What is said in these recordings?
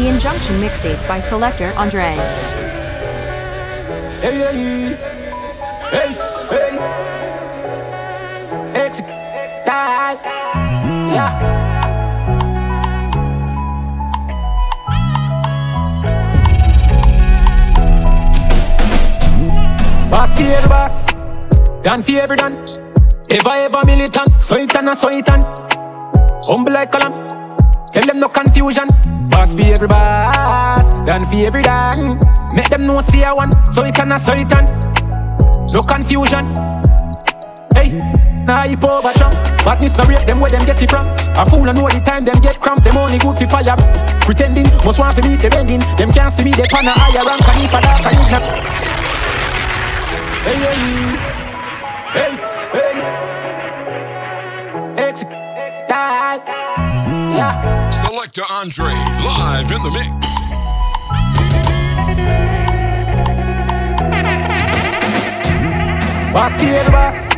The Injunction mixtape by Selector Andre. Hey, hey, hey, hey. Exit. Yeah. Boss for every boss, done for every done. Ever ever militant, so it and so it and humble like column. Tell them no confusion. Boss for every boss, done for every done. Make them know see I want, so it so it and no confusion. Hey, nah hip over jump. Badness no rate them where them get it from. A fool I know the time them get cramped. Them only good for fire. Pretending, must want to meet the bending. Them can't see me, they pan a higher rank. And if I dark, I need not. Hey, hey, hey, hey. Exit. Yeah. Selector Andre live in the mix. Boss for every boss,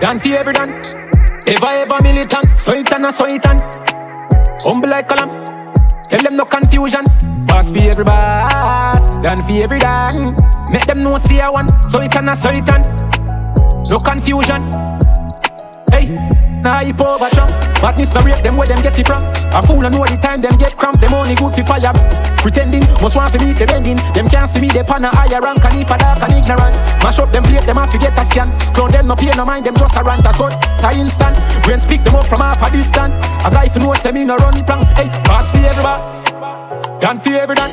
done for every done. Ever ever militant, so it and so it and humble like column. Tell them no confusion. Boss for every boss, done for every done. Make them know see I want, so it and so it and no confusion. Hey, nah hip over jump. Badness no rate them where them get it from. A fool I know the time them get cramped. Them only good for fire. Pretending, must want to meet the bending. Them can't see me, they pan a higher rank. And if a dark and ignorant, mash up them plate, them have to get a scan. Clown them no pay no mind, them just a rant. That's I instant. Brain speak them up from half a distance. A guy for know say me no run prank. Hey, boss for every boss, done for every done.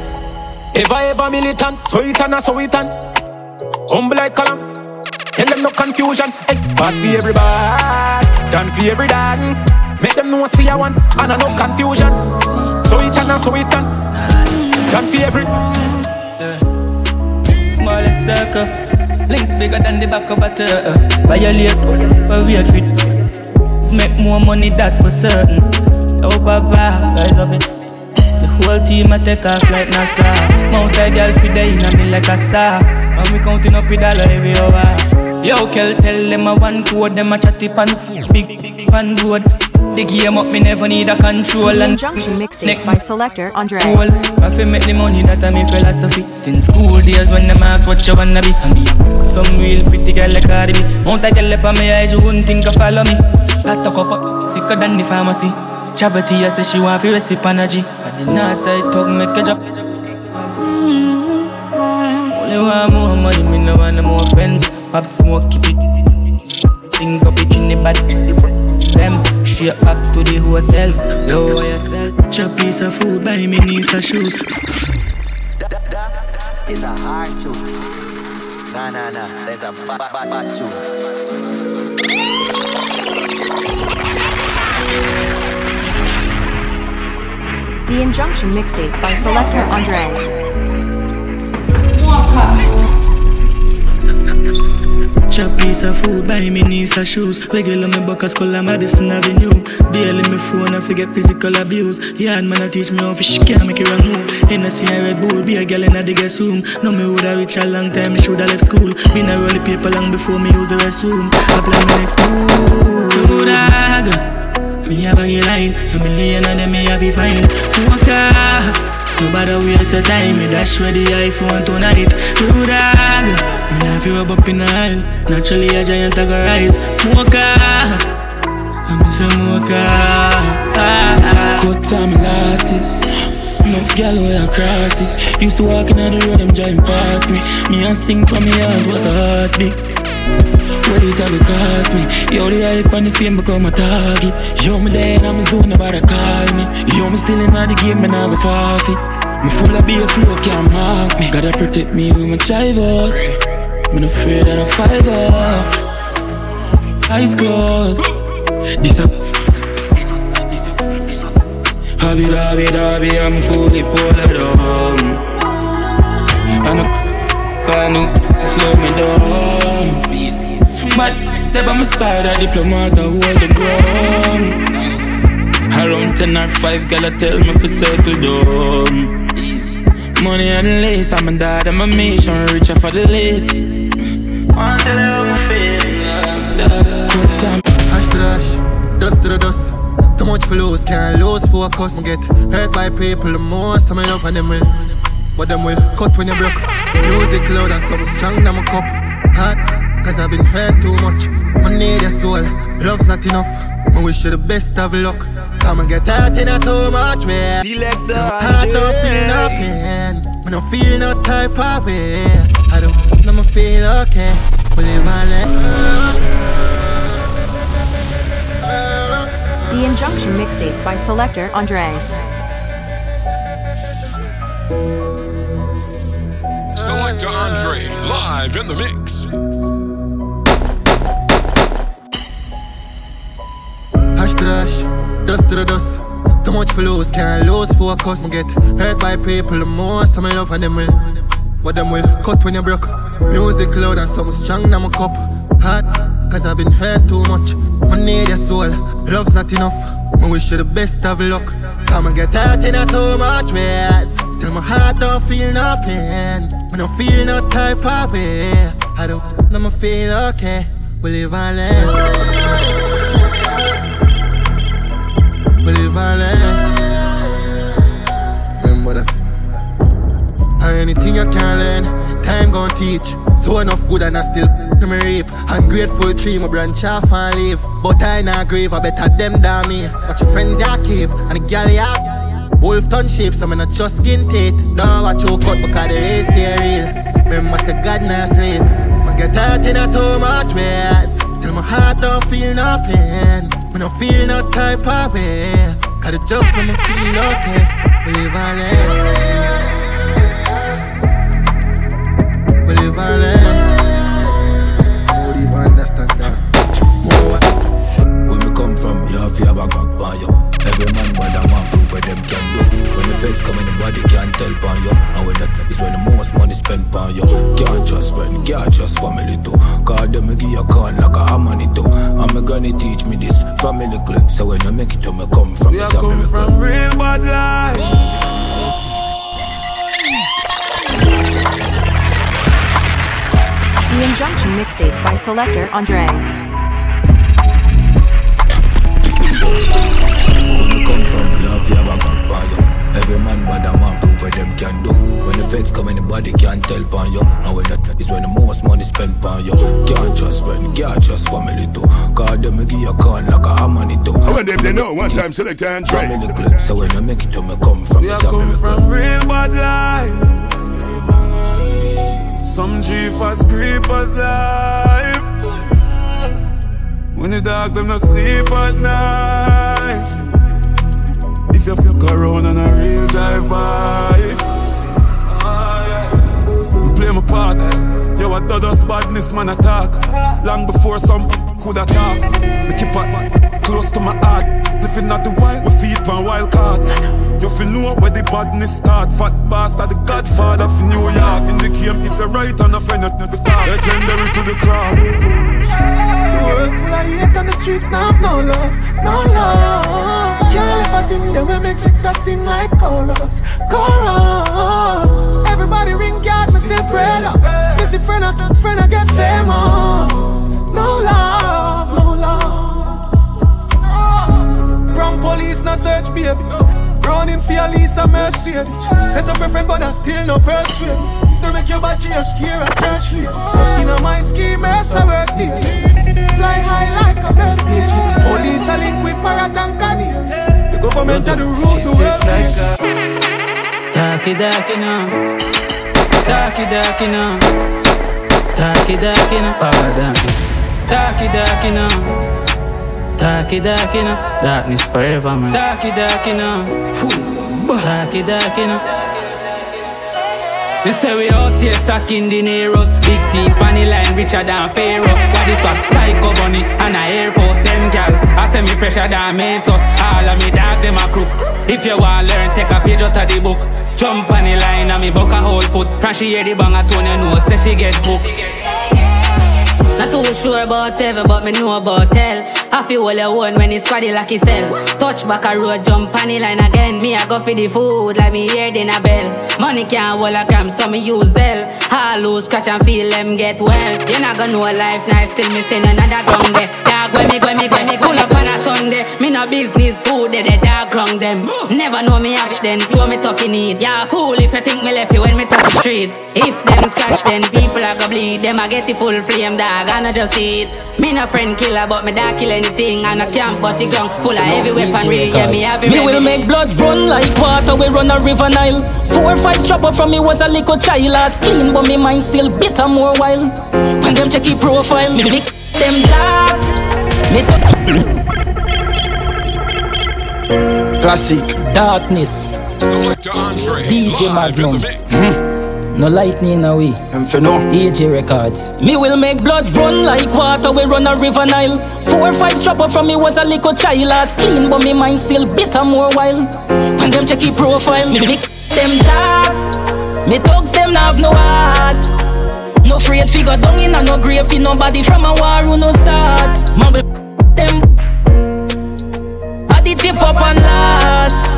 Ever ever militant, so it and so it and humble like column. Tell them no confusion. Hey, boss for every boss, done for every done. Make them know see I want, and I no confusion. So it and so it and done for every. Smallest circle, links bigger than the back of a turtle. Violate, but it. Let's make more money, that's for certain. Oh, Baba, rise up it. The whole team I take off like NASA. Mount a girl fi day me like a saw. And we counting up a dollar every hour. Yo, Kel, tell them a one code, them a chatty pan food, big, big, big pan road. The game up, me never need a control and Injunction mixtape by Selector Andre. cool. I feel make the money that I me philosophy. Since school days when them ask what you wanna be, I be some real pretty girl like Cardi B. Mount a girl up on me eyes, you wouldn't think of follow me. That talk up, sicker than the pharmacy. Charity, I say she want fi recipe energy. Side, talk make a drop. Only want more money, me no want no more friends. Pop smoke, keep it. Think up it in the bad. Them straight back to the hotel. Yo, why yourself? Chop piece of food, buy me niece of shoes. It's a hard tune. Nah, nah, nah. There's a bad, bad, bad tune. The Injunction mixtape by Selector Andre. Chop piece of food, buy me niece of shoes. Regular me buckers, color Madison Avenue. Daily me phone, I forget physical abuse. Yeah, man, I teach me how fish can make it run move. Hennessy and Red Bull, be a girl in the guest room. No me woulda reach a long time, me shoulda left school. Been a roll paper long before me use the restroom. Apply me next move. Dog, me have a line, a million of them me have a fine. Walker. Nobody waste your time, me dash where the iPhone tonight. You dog, me not feel up in the aisle. Naturally a giant I go rise. Mocha, I'm a mocha. Ah. Cut time losses. Enough gal where I cross this. Used to walk in on the road, them driving past me. Me and sing for me heart, what a heartbeat. What it all cost me? Yo, the hype and the fame become a target. Yo, me there and I'm a zone, nobody call me. Yo, me still in the game, and I go forfeit. Me full of beer flow, can't mark me. Gotta protect me with my driver. Me not afraid of a fiber. Eyes closed. This a Hobby, hobby, hobby, I'm fully pulled down. I know, find out, slow me down. But they by my side, a diplomat, I hold the ground. Around 10 or 5, girl, I tell me for circle down. Money and lace, I'm a dad, I'm a mission, reach out for the lids. One day I'm a feeling, Good time. Ash to the ash, dust to the dust. Too much for lose, can't lose focus. Me get hurt by people the most, some love and them will. But them will cut when you broke. Music loud and some strong in my cup. Hot, cause I've been hurt too much. I need your soul, love's not enough. I wish you the best of luck. Come and get hurt in a too much way. Select the heart don't feel no pain. I don't feel no type of way. I don't know me feel okay. We live and let. The Injunction mixtape by Selector Andre. Selector Andre, live in the mix. Hash, dust to the dust. Too much flows, can't lose focus. Get hurt by people the most. Some love and them will, but them will cut when you broke. Music loud and some strong in my cup. Cause I've been hurt too much. I need your soul, love's not enough. I wish you the best of luck. Come and get hurt in a too much ways. Till my heart don't feel no pain. I don't feel no type of way. I don't know me feel okay. We live and learn. Remember that. Anything you can learn, time gon' teach. So enough good and I still to me reap. Ungrateful tree, my branch off and leave. But I not grieve, I better them than me. But your friends ya keep, and the gal ya. Wolf ton shape, so me not just skin teeth. Don't watch you cut because the race stay real. Remember say God not sleep. Man get hurt in a too much ways. Till my heart don't feel no pain. Me no feel no type of way. Cause the jokes make me feel okay. We live and learn. We live and learn. How you understand that? Where me come from, you have to have a crack on you. Every man but I want proof where them can do. When the feds come in, the body can't tell on you. And when that is when the most money spent on you. Can't trust friend, can't trust family too. Cause them me give you a con like a harmony too. And me granny teach me this family click. So when you make it to me come from, We it's are come from real bad life. The Injunction mixtape by Selector Andre. From, you have to have a crack you. Every man but I want proof where them can do. When the feds come anybody can't tell on you. And when that is when the most money spent on you. Can't trust friend, can't trust family too. Cause them me give you a con like a harmony too. I wonder if they know one time select and try. Family click, so when I make it to me come from, We are it's come from real bad life. Some jeepers creepers life. When the dogs them not sleep at night. If you fuck around on a real drive by. Ah. Play my part. Yo, done us badness man attack. Long before some could attack. Me keep it close to my heart. Living at the wild, we feed on wild cards. You fi know where the badness start. Fat boss are the godfather of New York. In the game, if you're right on a friend, the talk. Legendary to the crowd. World full of hate on the streets, now have no love, no love. Can't live a thing that will make chicks sing like chorus, chorus. Everybody ring God, me still pray up. Missy friend, I friend, I get famous. No love, no love. Brown police, no search, baby. Running for your Lisa Mercedes. Set up a friend, but I still no persuade. They make your body a scare and church late. You know my scheme, I work there. Fly high like a bird cage. Police are linked with Parrot and Canary. The government are the root to welfare. Talkie darky now. Talkie darky now. Talkie darky now. Power darkness. Talkie darky now. Talkie darky now. Darkness forever, man. Talkie darky now. Talkie darky now. They say we out here stacking dineros Big team funny line richer than Pharaoh. Got this one psycho bunny and a Air Force. Them gal I say me fresher than Mentos. All of me dog them a crook. If you want learn take a page out of the book. Jump on the line and me buck a whole foot. From she hear the bang a tone you say she get booked. Not too sure about ever, but me know about hell. I feel all your one when it's squaddy like his cell. Touch back a road, jump the line again. Me, I go for the food like me hear in a bell. Money can't hold a gram, so me use Zelle. I lose, scratch and feel them get well. You not gonna know life nice till me send another ground there. Dog, when me, when me, when me, pull up on a Sunday. say me no business too, they the dog wrong them. Never know me action, throw me talking need. Yeah, fool if you think me left you when me touch the street. If them scratch, then people are gonna bleed. Them I get the full flame dog, and I just eat. Me no friend killer, but me dog kill anything. And I can't but the ground full of heavy weaponry. Yeah, me have Me ready. will make blood run like water, we run a river Nile. Four or five strap up from me was a little child, heart clean, but me mind still bitter more wild. When them check it profile, me make them dark. Me to Classic. Darkness. DJ Magnum. Hmm. No lightning away. I'm for no. AJ Records. Me will make blood run like water, we run a river Nile. Four or five strap up from me was a little child, heart clean, but me mind still bitter more wild. When them check it profile, me make them dark. Me thugs them have no heart. No afraid figure down in a no grave for nobody from a war who no start. Man them body chip up and last.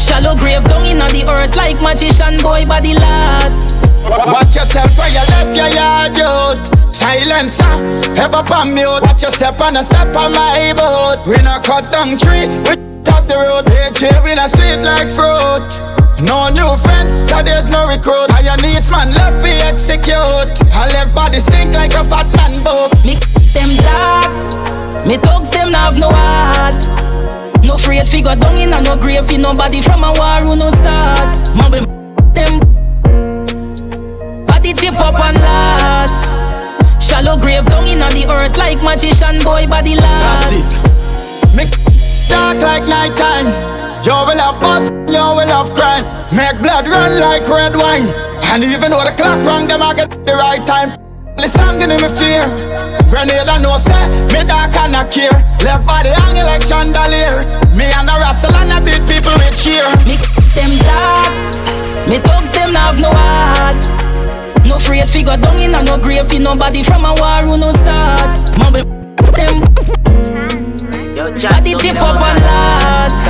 Shallow grave down in the earth like magician boy body last. Watch yourself where you left your yard, youth. Silencer, ever pan mute. Watch yourself on a step on my boat. We not cut down tree, we top the road. AJ, we not sweet like fruit. No new friends, so there's no recruit. I your niece man left we execute. I left body stink like a fat man boat. Me them dark, me thugs them have no heart. No afraid figure down in a no grave for nobody from a war who no start. Man we them body chip up and last. Shallow grave down in the earth like magician boy body last. Make dark like nighttime. You will have bust, you will have crime. Make blood run like red wine. And even though the clock wrong, them I get the right time. Listen, give me fear. Grenade I know say me dark and I care. Left body hanging like chandelier. Me and a rustle and I beat people with cheer. Me them dark, me thugs them have no heart. No afraid figure down in a no grave for nobody from a war who no start. Man we them body chip up and last.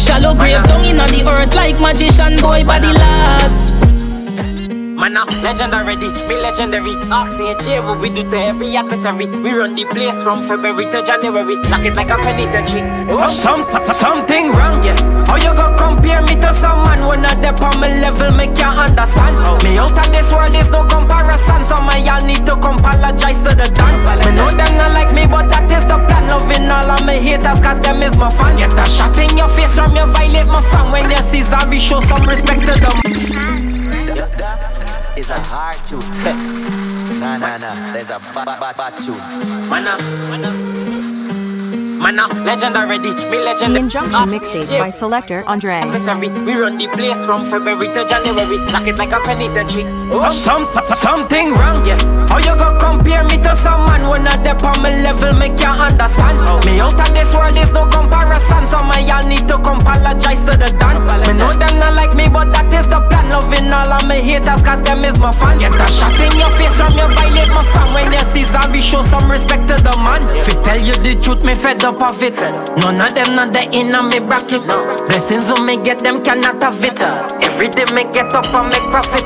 Shallow grave down in the earth like magician boy body last. Man, uh, legend already, me legendary. Ask J, what we do to every adversary. We run the place from February to January. Lock it like a penitentiary. Oh, some, some, something wrong. Yeah. How you go compare me to someone when not there on my level, make you understand? Me out of this world is no comparison. So my y'all need to come apologize to the done. Me know them not like me, but that is the plan. Loving all of my haters, cause them is my fan. Get a shot in your face from you violate my fan. When you see Zavi, show some respect to them. It's a hard tune. nah, nah, nah. There's a bad, bad, bad tune. Man up, man up. Man up, legend already, me legend. The Injunction mixtape by Selector Andre. Adversary, we run the place from February to January. Lock it like a penitentiary. Oh, some, some, something wrong. Yeah. How you go compare me to someone when not there on my level, make you understand? Oh. Me out of this world is no comparison. Some of y'all need to come apologize to the done. Me know them not like me, but that is the plan. Loving all of my haters, cause them is my fans. Get a shot in your face from you violate my fan. When you see Zabi, show some respect to the man. If I tell you the truth, me fed up of it. None of them not the in me bracket. Blessings who me get them cannot have it. Every day me get up and make profit.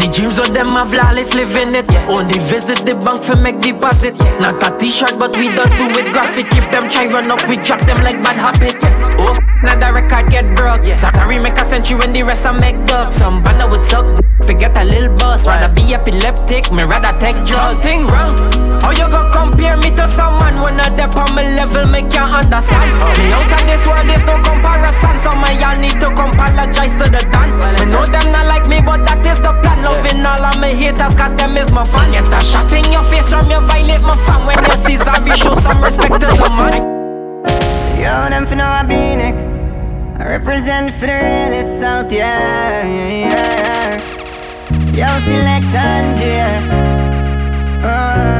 The dreams of them have flawless living it. Only visit the bank for make deposit. Not a t-shirt, but we does do it graphic. If them try run up, we drop them like bad habit. Oh, now the record get broke. Sorry, make a century when the rest I make dub. Some banner would suck. Forget a little buzz. Rather be epileptic, me rather take drugs. Something wrong. How you go compare me to someone when not there on my level, make you understand? Me out of this world, there's no comparison. So my y'all need to come apologize to the done. Me know them not like me, but that is the plan. Loving all of my haters, cause them is my fan. Get a shot in your face from you violate my fan. When you see show some respect to the man. Yo, them for now I be Nick. I represent for the realest out yeah, yeah, yeah. Yo, select Andrea. Uh,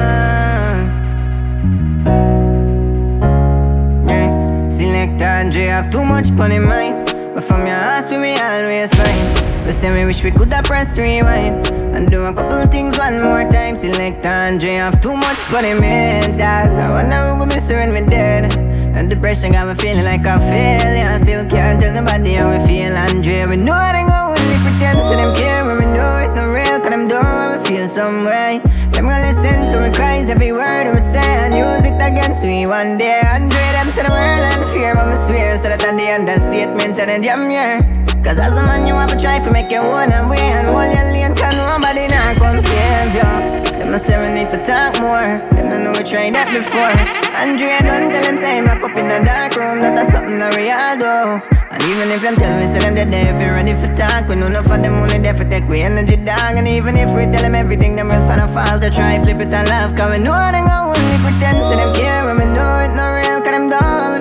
Select Andrea, have too much fun in mind. But from your ass, we me always find. We say we wish we could have pressed rewind. And do a couple things one more time. Select Andre, I have too much fun in me, dog. I wonder who gonna miss when me dead. And depression got me feeling like a failure. I still can't tell nobody how we feel. Andre, we know they go only pretend, so them care when we know it no real. Cause don't want me feel some way. Them gonna listen to me cries every word I say and use it against me one day. Andre them say the world and fear, swear so that at the understatement and then jam here. Cause as a man you have to try to make your own and way and hold your lane can nobody not come save you. Them say we need to talk more. Them don't know we tried that before. Andre don't tell them say lock up in a dark room. That's something that we all do. And even if them tell me say them there, if you ready for talk, we know enough of them only there for take we energy dog. And even if we tell them everything, them will find a fault to try flip it and laugh. Cause we know they gon' only pretend, say them care, when we know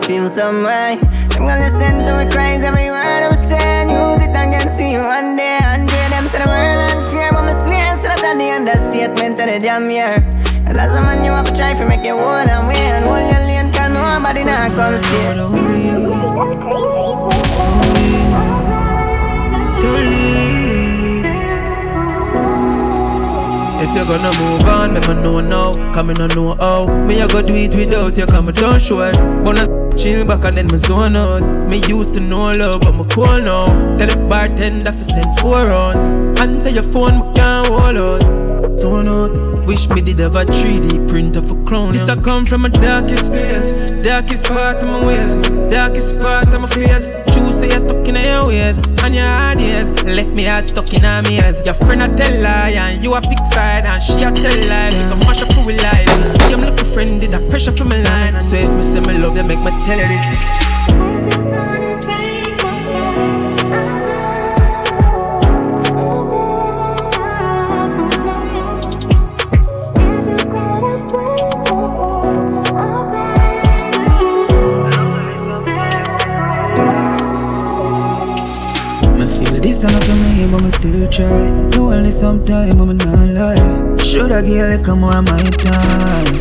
feel some way. Them gonna listen to me cries every word I'm saying, use it against me one day. And them say the world and fear, but me swear, so that the understatement of the damn year. Cause as a man, you have to try to make it one and win. Hold your lane, cause nobody not come see it. That's crazy. Don't leave If you're gonna move on, let me know now Come in, know how. Me I go do it without you, come don't show it. I chill back and then me zone out. Me used to know love, but me cool now. Tell the bartender fi send four rounds. Answer your phone, me can't hold out. Zone out Wish me did have a 3D printer for crown. This I come from a darkest place, darkest part of my ways, darkest part of my fears. You say you're stuck in your ways, and your ideas left me heart stuck in her ears. Your friend a tell lie, and you a pick side, and she a tell lie. Make a mash up with lies. See, I'm looking friend, did pressure from my line. So if me say me love you, make me tell you this. This enough for me, but me still try. No only sometime, I'm not lie. Shoulda give a little more of my time.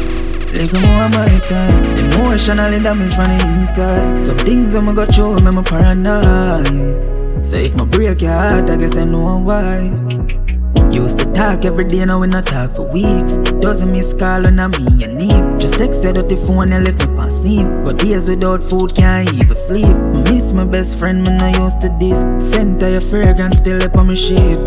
Little more of my time. Emotionally damaged from the inside. Some things I'ma go through, me, I'm paranoid. So if my break your heart, I guess I know why. Talk every day, now we not talk for weeks. Doesn't miss call I me and need. Just text your dirty phone and left me on scene. But days without food can't even sleep. I miss my best friend, me not used to this. Scent of your fragrance still up on my shit.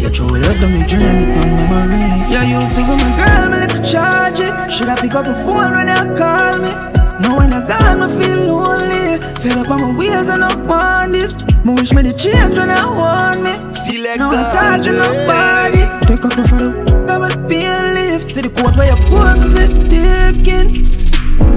Your true love done me drain it on memory. You used to be my girl, me like a charge it. Should I pick up the phone when you call me? Now when you're gone, I feel lonely. Fed up on my ways and I want this. Me wish me the change when I want me. Select now I'm touching nobody. Take up for the double pain lift. See the coat where your pose is taking.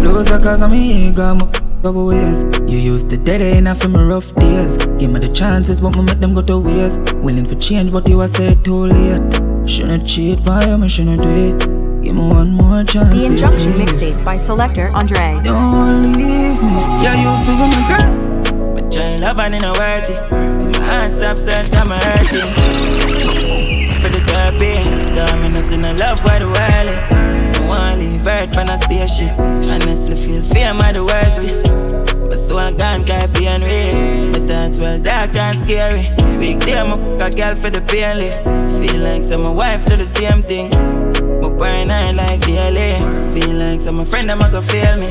Lose a cause got my couple ways. You used to dead enough for my rough days. Give me the chances, but me make them go to waste. Willing for change, but you are said too late. Shouldn't cheat, why am I shouldn't do it? Give me one more chance. The Injunction mixtape by Selector Andre. Don't leave me. Yeah, you used to be my girl. But you love and it not worth it. My heart stop search, got me hurting. For the therapy, got me see no love where the world is. I wanna leave Earth on a spaceship. Honestly, feel fear my the worst. But so I'm gone, can't be unreal. The thoughts well dark and scary. Big day, I'm a girl for the pain lift. Feel like some my wife do the same thing. But burn I like daily. Feel like some my friend, I'm gonna fail me.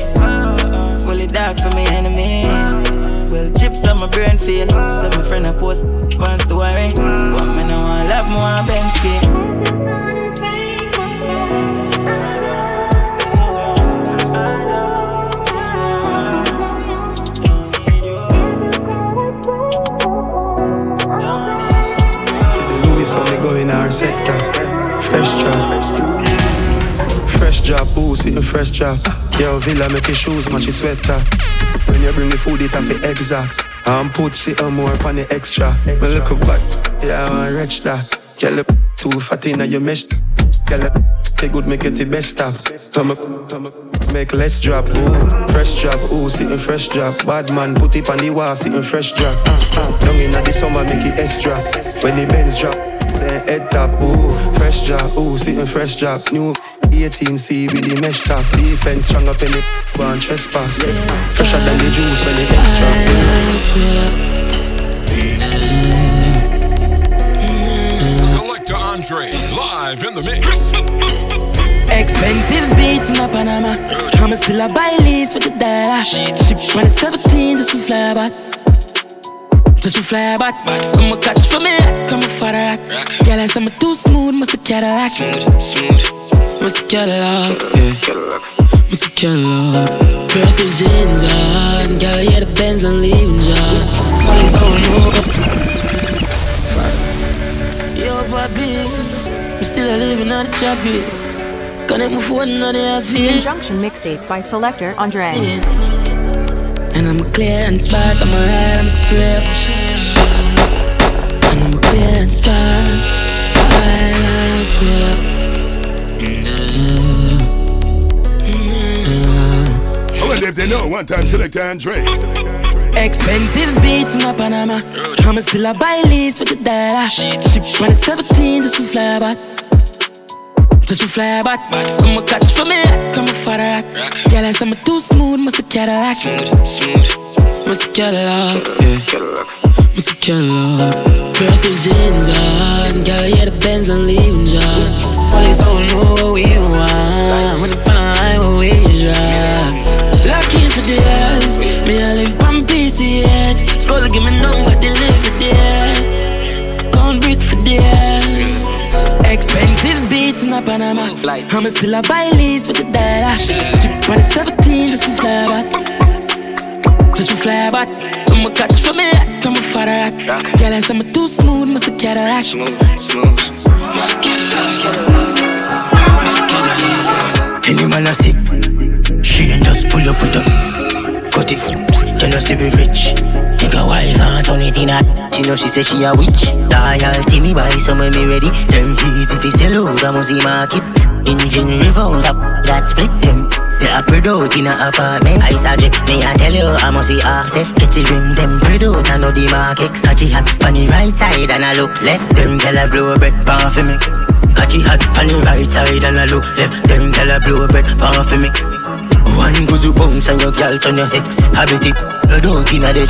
Fully dark for my enemies. Well, chips on my brain feel. So my friend I post one story. But me no want love more I'm a Bensky. Louis only go in our sector. Fresh job. Fresh job, ooh, sitting fresh job. Yo, Villa make your shoes match your sweater. When you bring the food, it have to exact. I'm put sit on more upon the extra. Me look back, yeah, I'm rich that. Girl, too fat in your mesh. Girl, take good, make it the best stop. Up, make less drop. Ooh, fresh job, ooh, sitting fresh job. Bad man, put it on the wall, sitting fresh drop. Uh, uh, down in the summer, make it extra. When the Benz drop, then head top. Ooh, fresh job, ooh, sitting fresh job. New 18C with the mesh top. Defense strong up in the one trespass. Fresher than the juice when it extra. Selector Andre, live in the mix. Expensive beats in my Panama. I'ma still a buy leads with the dollar. Ship on the 17 just to fly back. Just you fly back. Come a catch for me, come a father rock. Girl, I say me too smooth, must a Cadillac. Smooth, smooth. A Cadillac, yeah. A Cadillac. Purple jeans on, yeah the Benz and leaving job. Police don't know. Yo, I'm still living on the tropics. Connect my phone on the The Injunction mixtape by Selector Andre. And I'm clear and spot, I'm a head, I'm strip. And I'm a clear and spot, I'm strip. Know one time Selector Andre. Expensive beats in my Panama. I'ma still a buy leads for the dollar. Ship on a 17 just for fly back. Just for fly back. Come a catch for me, come a father rock. I say I'm too smooth, must a Cadillac. Must a Cadillac, yeah. Must a Cadillac. Purple jeans on, girl, yeah the Benz and leaving job. Police don't know what we want. Eyes, me I live on PCH. Skull give me number, they live for there. Count brick for there. Expensive beats in a Panama. I'ma still a buy leads for the dollar. Ship on the 17 just for fly back. Just for fly back. I'ma catch for me, I'm a father. Girl, I'm too smooth, must a Cadillac. Smooth, smooth. Any it. Tell us to be rich. Take a wife and turn it in a. She know she say she a witch. Loyalty me buy some when me ready. Them easy fi sell out a muzzy market. Engine revolt up, that split them. They a spread out in a apartment. I saw drip, me I tell you I must see offset. Get the rim them spread out and know the market. Sachi hat on the right side and I look left. Them gyal a blow bread pan for me. Haji hat on the right side and I look left. Them gyal a blow bread pan for me. One goes you bounce and your gyal turn your ex. Habit it, no don't inna the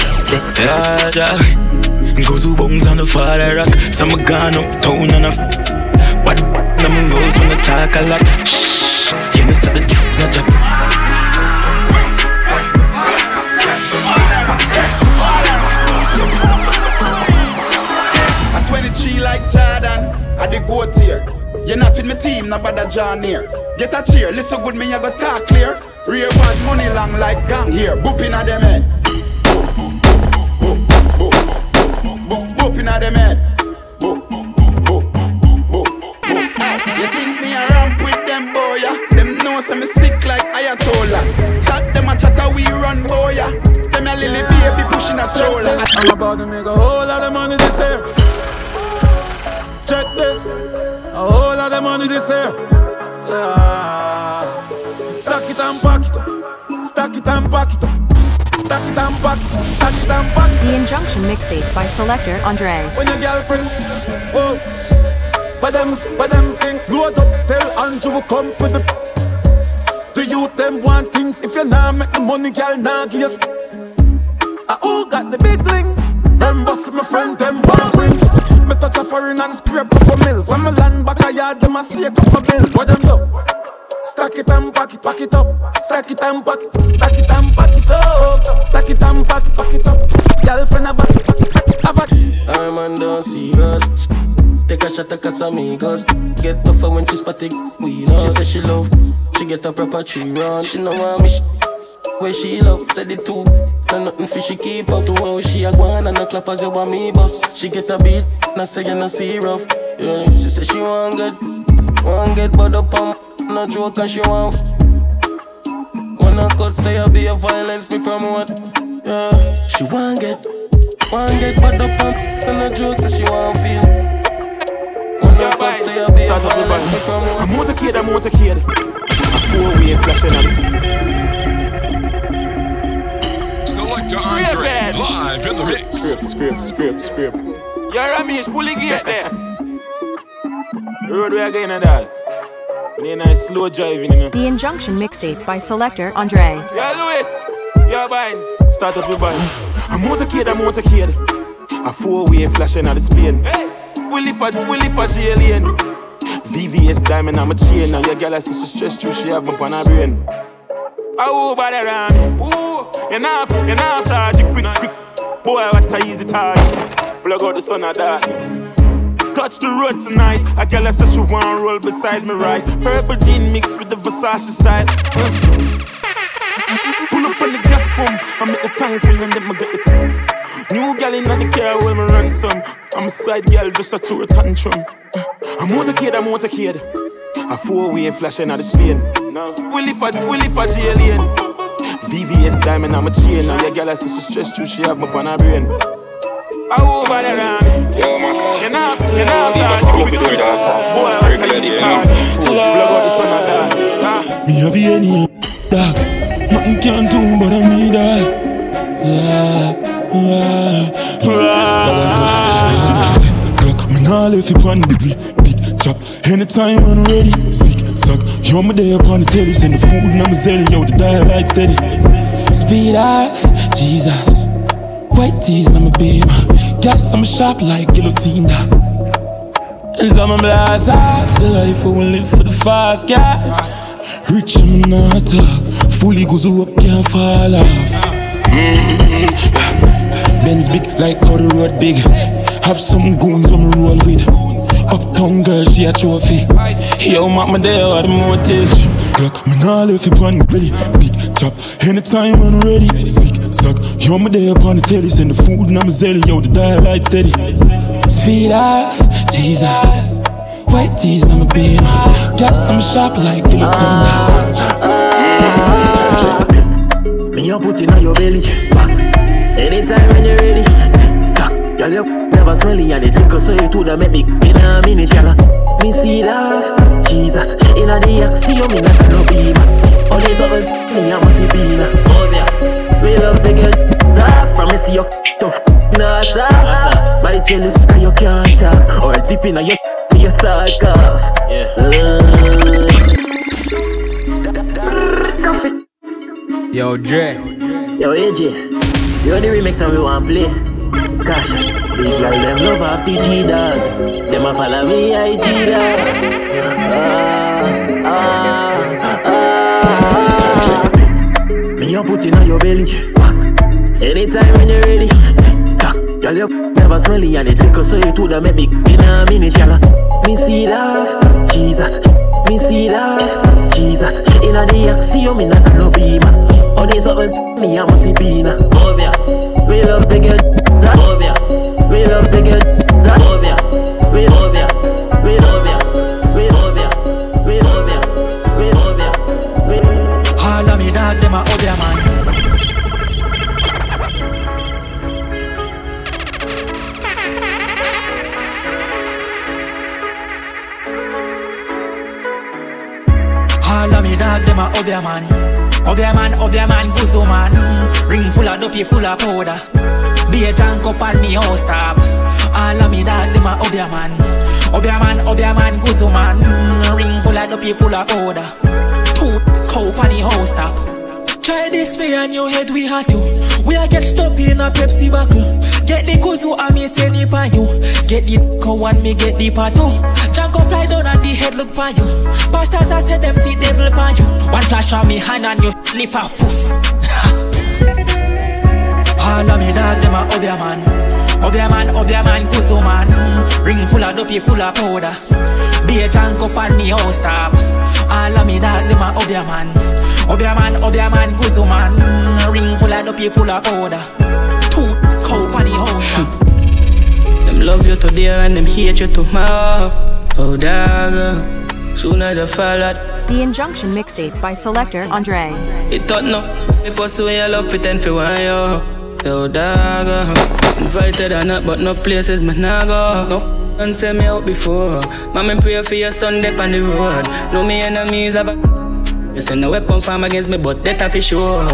Yeah, yeah. Goes who bones on the father rock. Some a gone uptown and a f- But them goes when they talk a lot. Shh, you know say the the job. At 23 like Jordan, I the goat here. You're not with my team, no bother John here. Get a cheer, listen good, me you go talk clear. Ravers money long like gang here, booping at them head. Boop, boop, boop, boop, boop, booping at them head. Boop, boop, boop, boop. Hey, you think me a ramp with them boy? Yeah? Them know say me sick like Ayatollah. Chat them a chat a we run boy. Yeah? Them a lily baby pushing a stroller. I'm about to make Ah. Stack it and pack it up. Stack it and pack it up. Stack it and pack it up. Stack it and pack it up. The Injunction mixtape by Selector Andre. When your girlfriend, whoa. But them, but them think load up. Tell Andrew will come for the. The youth them want things. If you nah make the money, girl, nah give you. I who got the big links? Them boss my friend, them want wings. Me touch a foreign and scrape up a mills. When me land back a yard, them a stake up a bill. What them do? Stack it and pack it, pack it up. Stack it and pack it, stack it and pack it up. Stack it and pack it, pack it up. Girlfriend a back it, pack it, pack it, have it. I'm under serious. Take a shot at Casamigos. Get tougher when she spot it. We know. She say she love. She get a proper tree run. She know me. Sh- where she love, said it too. No nothing for she keep up to how she a gone and no clap as you want me boss. She get a beat, now say you no see rough. Yeah, she say she want get, want get bud up on. No joke and she want. Wanna cut say I be a violence me promote. Yeah, she want get, want get bud up on. No joke say she want feel. Wanna cut say I be a violence me promote. I'm motorcade, I'm motorcade. A four-way flashing on the Selector live in the mix. Script, script, script, script. Yeah, Ramesh, pull it gate there. Road way again and that. We need nice slow driving, you know. The Injunction mixtape by Selector Andre. Yeah, Louis. Yeah, binds. Start up your bind. A motorcade, a motorcade. A four-way flashing on the spin. Hey. Willie for, Willie for the alien. VVS diamond, I'm a chain. Now your girl, I see she stressed you, she have me on her brain. Oh, body around me. Ooh, you're not flash, quick, quick. Boy, what a easy target. Plug out the sun of darkness. Touch the road tonight. A girl says she wanna roll beside me, right? Purple jean mixed with the Versace style. Pull up on the gas pump. I make the tongue fling and then I get the. New gal in the car when me ransom. I'm a side gal just a tour tantrum. I'm motorcade, I'm motorcade. A four way flashing out the Spain. No. Willie for Willie for alien. VVS diamond, I'm a chain. Now your gal says she stressed too, she have me on her brain. I over there, man. Yo, man. You know, you know, Boy, I'm telling you, Plug out the sun of dog. Ah. Me have any dog. Nothing can do but I need that. Yeah, yeah, yeah. Glock, me nah left it on the chop. Anytime I'm ready, sick, suck. You're my day upon the telly, send the food and I'm a zelly, yo, the dial light steady. Speed off, Jesus. White tees, I'm a beam. Gas, I'm sharp like guillotine. And some of blast out the life we live for the fast gas. Rich, I'm not talk. Fully goes up, can't fall off. Mm-hmm. Benz big like how the road big. Have some goons on roll with. Uptown girl, she a trophy. Yo, mama, there are the motive. Glock, me nah left on the belly. Big chop, anytime I'm ready. Sick, suck, yo, me there upon the telly. Send the food and I'm a zelly, yo, the dial light steady. Speed off, Jesus. White tees, I'm a beam. Gas, I'm sharp like guillotine. Me a put in on your belly. Anytime when you're ready. Tick tock, girl, you never smelly and it liquor, so you woulda make me in a minute, girl. Me see love, Jesus. In a day, see you me not no beam. All this other me a must be na. Oh yeah, we love the girl. Talk from me see you tough. Nasa, bite your lips 'cause you can't talk. Or dip in a your till you start cough. Yeah. Yo, Dre. Yo, AJ. You the remix and we want play. Gosh, big girl them love off the G dog. Them a follow me IG dog. Ah, ah, ah. Me a put in on your belly. Anytime when you're ready. Tick tock, girl you never smelly and it liquor, so you woulda make me in a minute, girl. Me see love, Jesus. Me see love, Jesus. In a day, see you me not no beamer. All this other me a must be na. Oh yeah, we love the girl. Oh yeah, we love the girl. Oh yeah, we ya. We love ya. We ya. We ya. We ya. We All of me dog, them a obia man. All of me dog, them a obia man. Obia man, obia man, guzo man. Ring full of dopey, full of powder. Be a junk up on me oh, house top. All of me dog, them a obia man. Obia man, obia man, guzo man. Ring full of dopey, full of powder. Two cow on oh, the house top. Try this way and your head we had to. We a get stuck in a Pepsi buckle. Get the kuzu and me send it by you. Get the cow and me get the pato. Janko fly down and the head look by you. Pastors I said them see devil by you. One flash on me hand and you lift off poof. All of me dog them a obia man. Obia man, obia man, kuzu man. Ring full of dopey, full of powder. Be a janko on me oh, house top. All of me dog them a obia man. Obia man, obia man, guzo man. Ring full of dopey, full of powder. Two cow on the house. Them love you today and them hate you tomorrow. Oh, dog, soon as I fall out. The Injunction mixtape by Selector Andre. It thought no, the pussy way I love pretend for one yo. Yo, dog, uh-huh. invited or not, but no places me nah go. No and send me out before. Mama pray for your son dep on the road. Know me enemies have a. You send no weapon farm against me, but that for sure.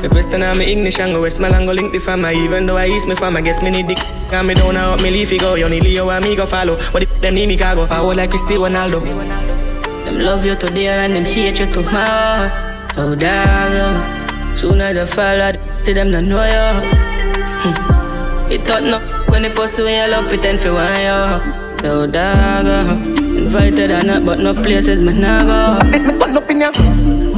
The piston on me ignition go west, my go link the farmer. Even though I east me farmer, guess me need the. Got me down out me leafy go. You need Leo and me go follow. But the them need me go forward like Cristiano Ronaldo. Them love you today and them hate you tomorrow. Oh dog, oh. soon as I fall to them not know you. Hmm. It thought no when the pussy when you love pretend for one yo. Yo dog, oh. invited or not, but no places me nah go. Make me turn up in ya.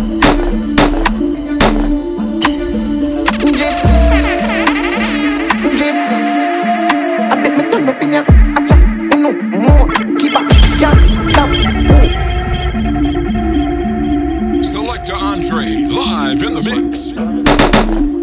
Andre live in the mix.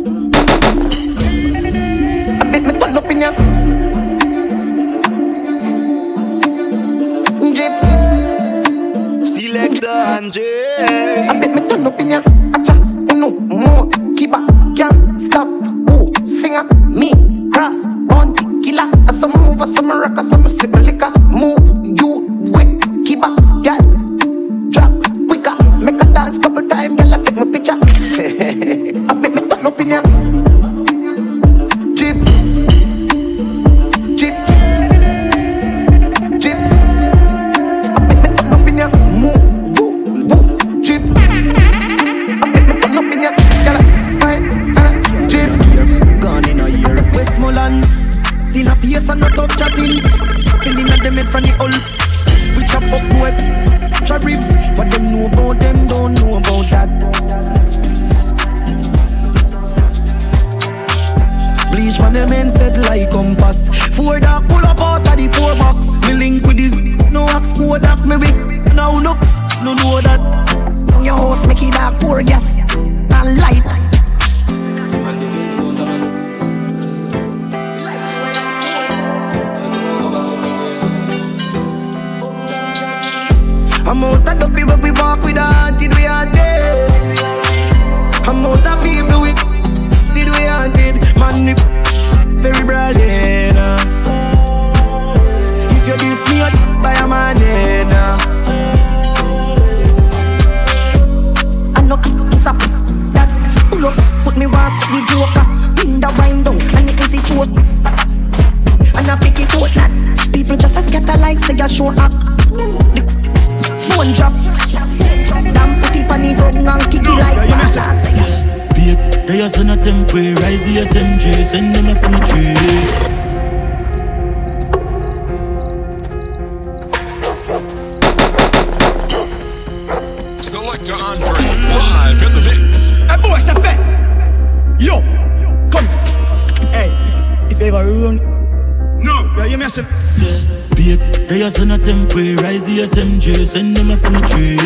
Send them a cemetery.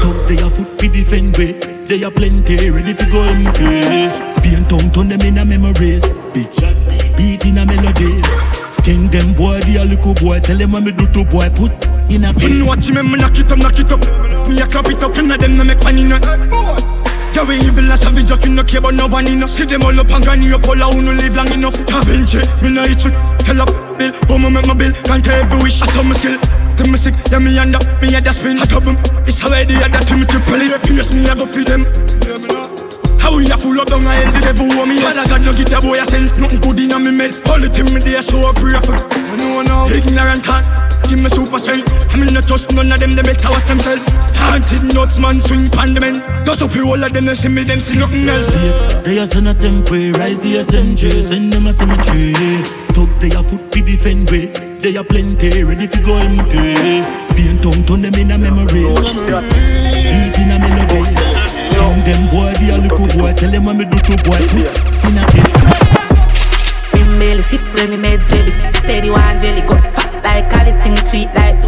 Thugs, they are foot fi defend way. They are plenty, ready to go empty. Spain town, turn them in a memories. Big beat in a melodies. Skin them boy, they a little boy. Tell them what me do to boy, put in a You know what you me knock it up, knock it up. Me a clap it up, and them no make funny no. Yeah, we evil as savage, just you no care about no one enough. See them all up and granny up, all out, no live long enough. Da Vinci, me no eat shit. Tell up, bill, go me make my bill. Can't tell every wish, I saw my skill. Tell me sick, yeah me under, me had that spin. I top 'em. It's how I did that to me triple it. Fierce me, I go feed them. How we a full up down, I end the devil want me yes. Father God no get a boy a sense, nothing good in me med All the time me there so I pray for I know now, ignorant heart Give me super strength I mean not trust none of them, they better watch themselves Haunted nuts man, swing pan the men Dust up you all of them, they see me, them see nothing else They are send a temporary rise the SMG, send you send them a cemetery. Thugs, they are foot fi defend way. They are plenty, ready to go empty. Spain town, turn them in a memories. Beat in a melodies. Skin them boy, they a little boy. Tell them what me do to boy, put in a face. Me belly sip when me heavy Steady one jelly go fat like call thing sweet like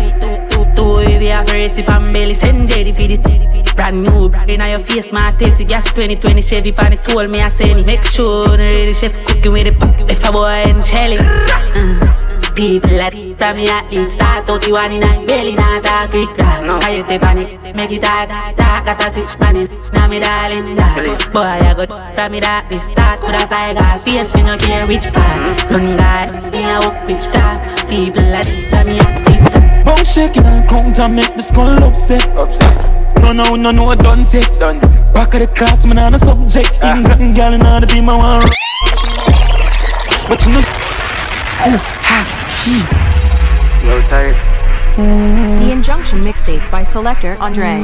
Two if you have a recipe and belly send jelly feed it Brand new in your face my tasty gas 2020 Chevy pan it told me I send it Make sure the chef cooking with the pot If a boy and shelly uh. People at from me athlete Start out the one in a belly Not a quick grass. I hit the panic Make it hard Dark at a switch panic Now me darling dark Boy I got from me darkness Start with a fly gas. Space me no care which part. Run guard Me a hook which top People at from me athlete Start. Bone shaking and count and make the skull upset. No, no, no, no, done set. Back of the class, man, on a subject. Ah. England girl, and to be my one. But you know, ooh, ha, he. No tired. The Injunction mixtape by Selector Andre.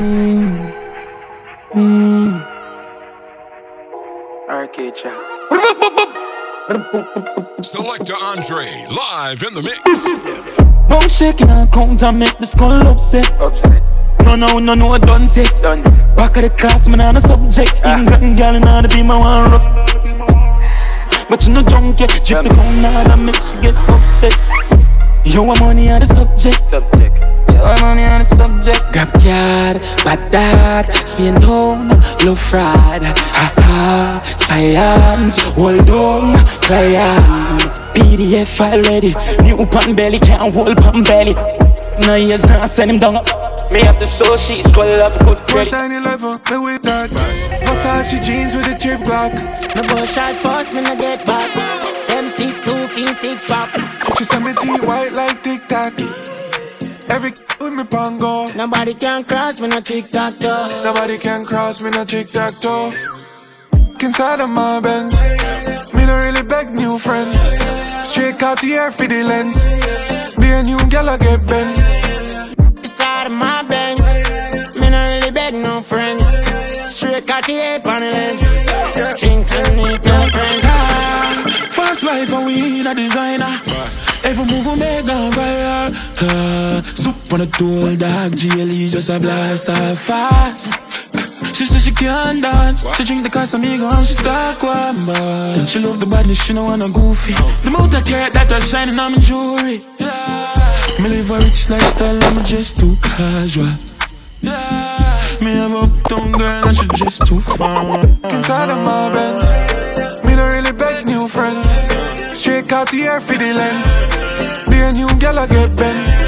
Arcade chat. Selector Andre, live in the mix. Bone shaking and count and make the skull upset. No, no, no, no, I done set. Back of the class, man, on a subject. Ah. England girl, and to be my one rough. But you know, drunk yet. Drift the ground, now that makes you get upset. You want money on the subject. Subject. You want money on the subject. Grab card, bad dad, Spain town, low fraud. Ha ha, science, hold on, client. PDF already. New pan belly, can't hold pan belly. No years now, send him down. Me have the soul, she's love, good credit. First 911, play with that. Versace jeans with a drip block. No boy, shot first, me I get back. Seven six two, fin six. She send me tea white like tic tac. Every with me pongo Nobody can cross me no tic tac toe. Nobody can cross me no tic tac toe. Inside of my Benz, me no really beg new friends. Straight out the air for the lens. Be a new gal I get bent. Of my Benz, me no really beg no friends. Straight Cartier on the lens. Think I need no friends. Fast life and we in a designer. Every move we make on fire. Uh, soup on a tool, dog. GLE just a blast off fast. She said she can't dance. She drink the Casamigo and she start one. Then she love the badness, she no wanna goofy. The I care that shining on my jewelry. Me live a rich lifestyle, I'm just too casual. Yeah, me have a uptown girl and she just too fun. Inside of my Benz, me don't really beg new friends. Straight Cartier for the lens. Be a new gal I get bent.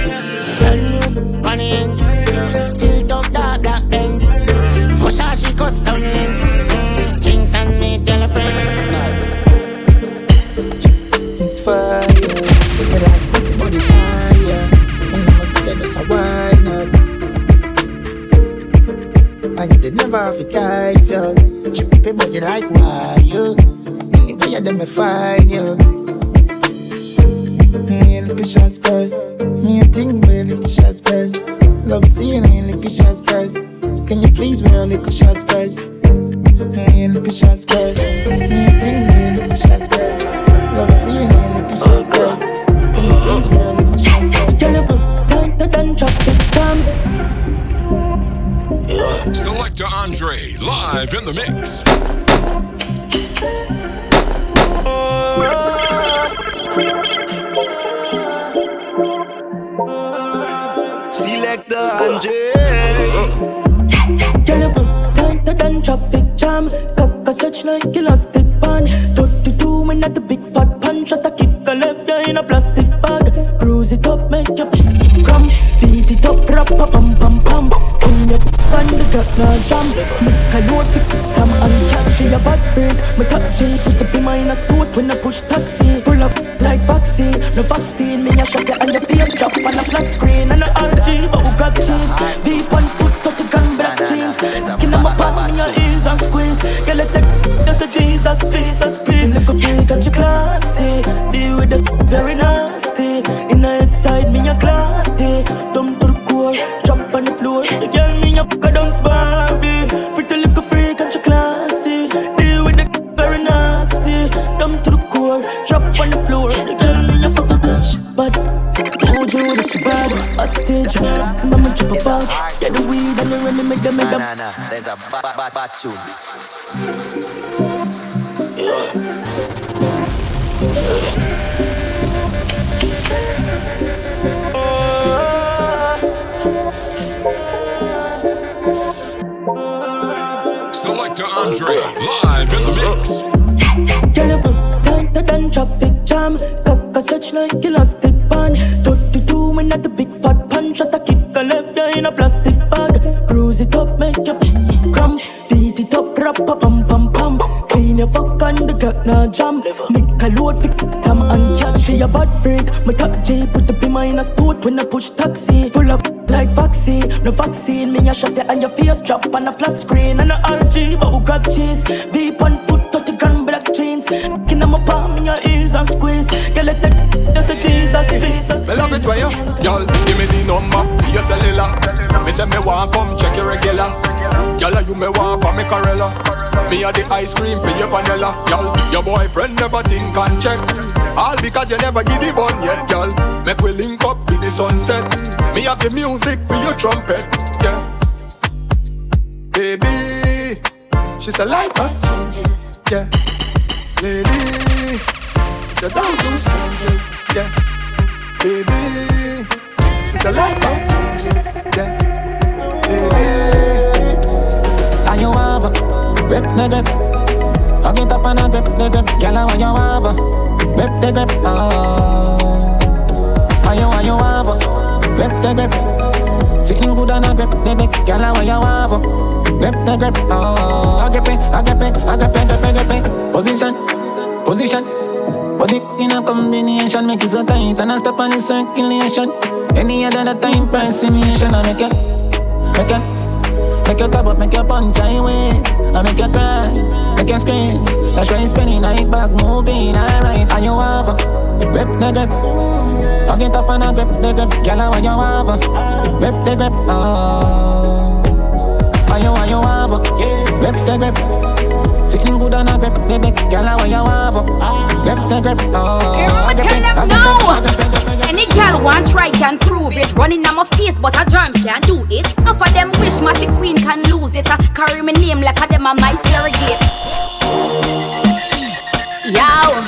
You go down done traffic jam. Cock a stretch like you lost it pan. 32 when at the big fat punch. Shot a kick a left you in a plastic bag. Bruise it up, make you cramp. Beat it up, rap, pa, pam, pam, pam. Clean your fuck and the got no jam. Nick a load for tam and catch. She a bad freak. My top J put the beamer in a sport when I push taxi. Pull up like vaccine, no vaccine. Me a shot you and your face drop on a flat screen. And a RG, but who got cheese? Deep say me want come check your regular. Girl, you me want for me Corella. Me a the ice cream for your vanilla. Girl, your boyfriend never think and check. All because you never give the bun yet, girl. Make we link up for the sunset. Me have the music for your trumpet, yeah. Baby, she's a life of the grip? I get up and I grip the grip. Girl, I want you a grip the grip. Ah. Oh. Are you, are you a grip the grip? Sitting good and I grip the grip. Girl, I want you a grip the grip. Oh. I grip it, I grip it, I grip it, grip it, grip it. Position, position. Body in a combination, make it so tight and I step on the circulation. Any other time, impersonation, I make it Make you, make you top up, make you punch, I win. I make you cry, make you scream. That's why you spending night back moving, alright. And you have a grip the grip. I get up and I grip the grip. Girl, I want you have a grip the grip. Oh. And you want you have a grip the grip. Sitting good on a grip the grip. Girl, I want you have a grip the grip. Oh. Everyone tell them no. Any girl want try can prove it. Running on my face, but her germs can't do it. Enough of them wish Matty Queen can lose it. I carry my name like a them a my surrogate. Yo.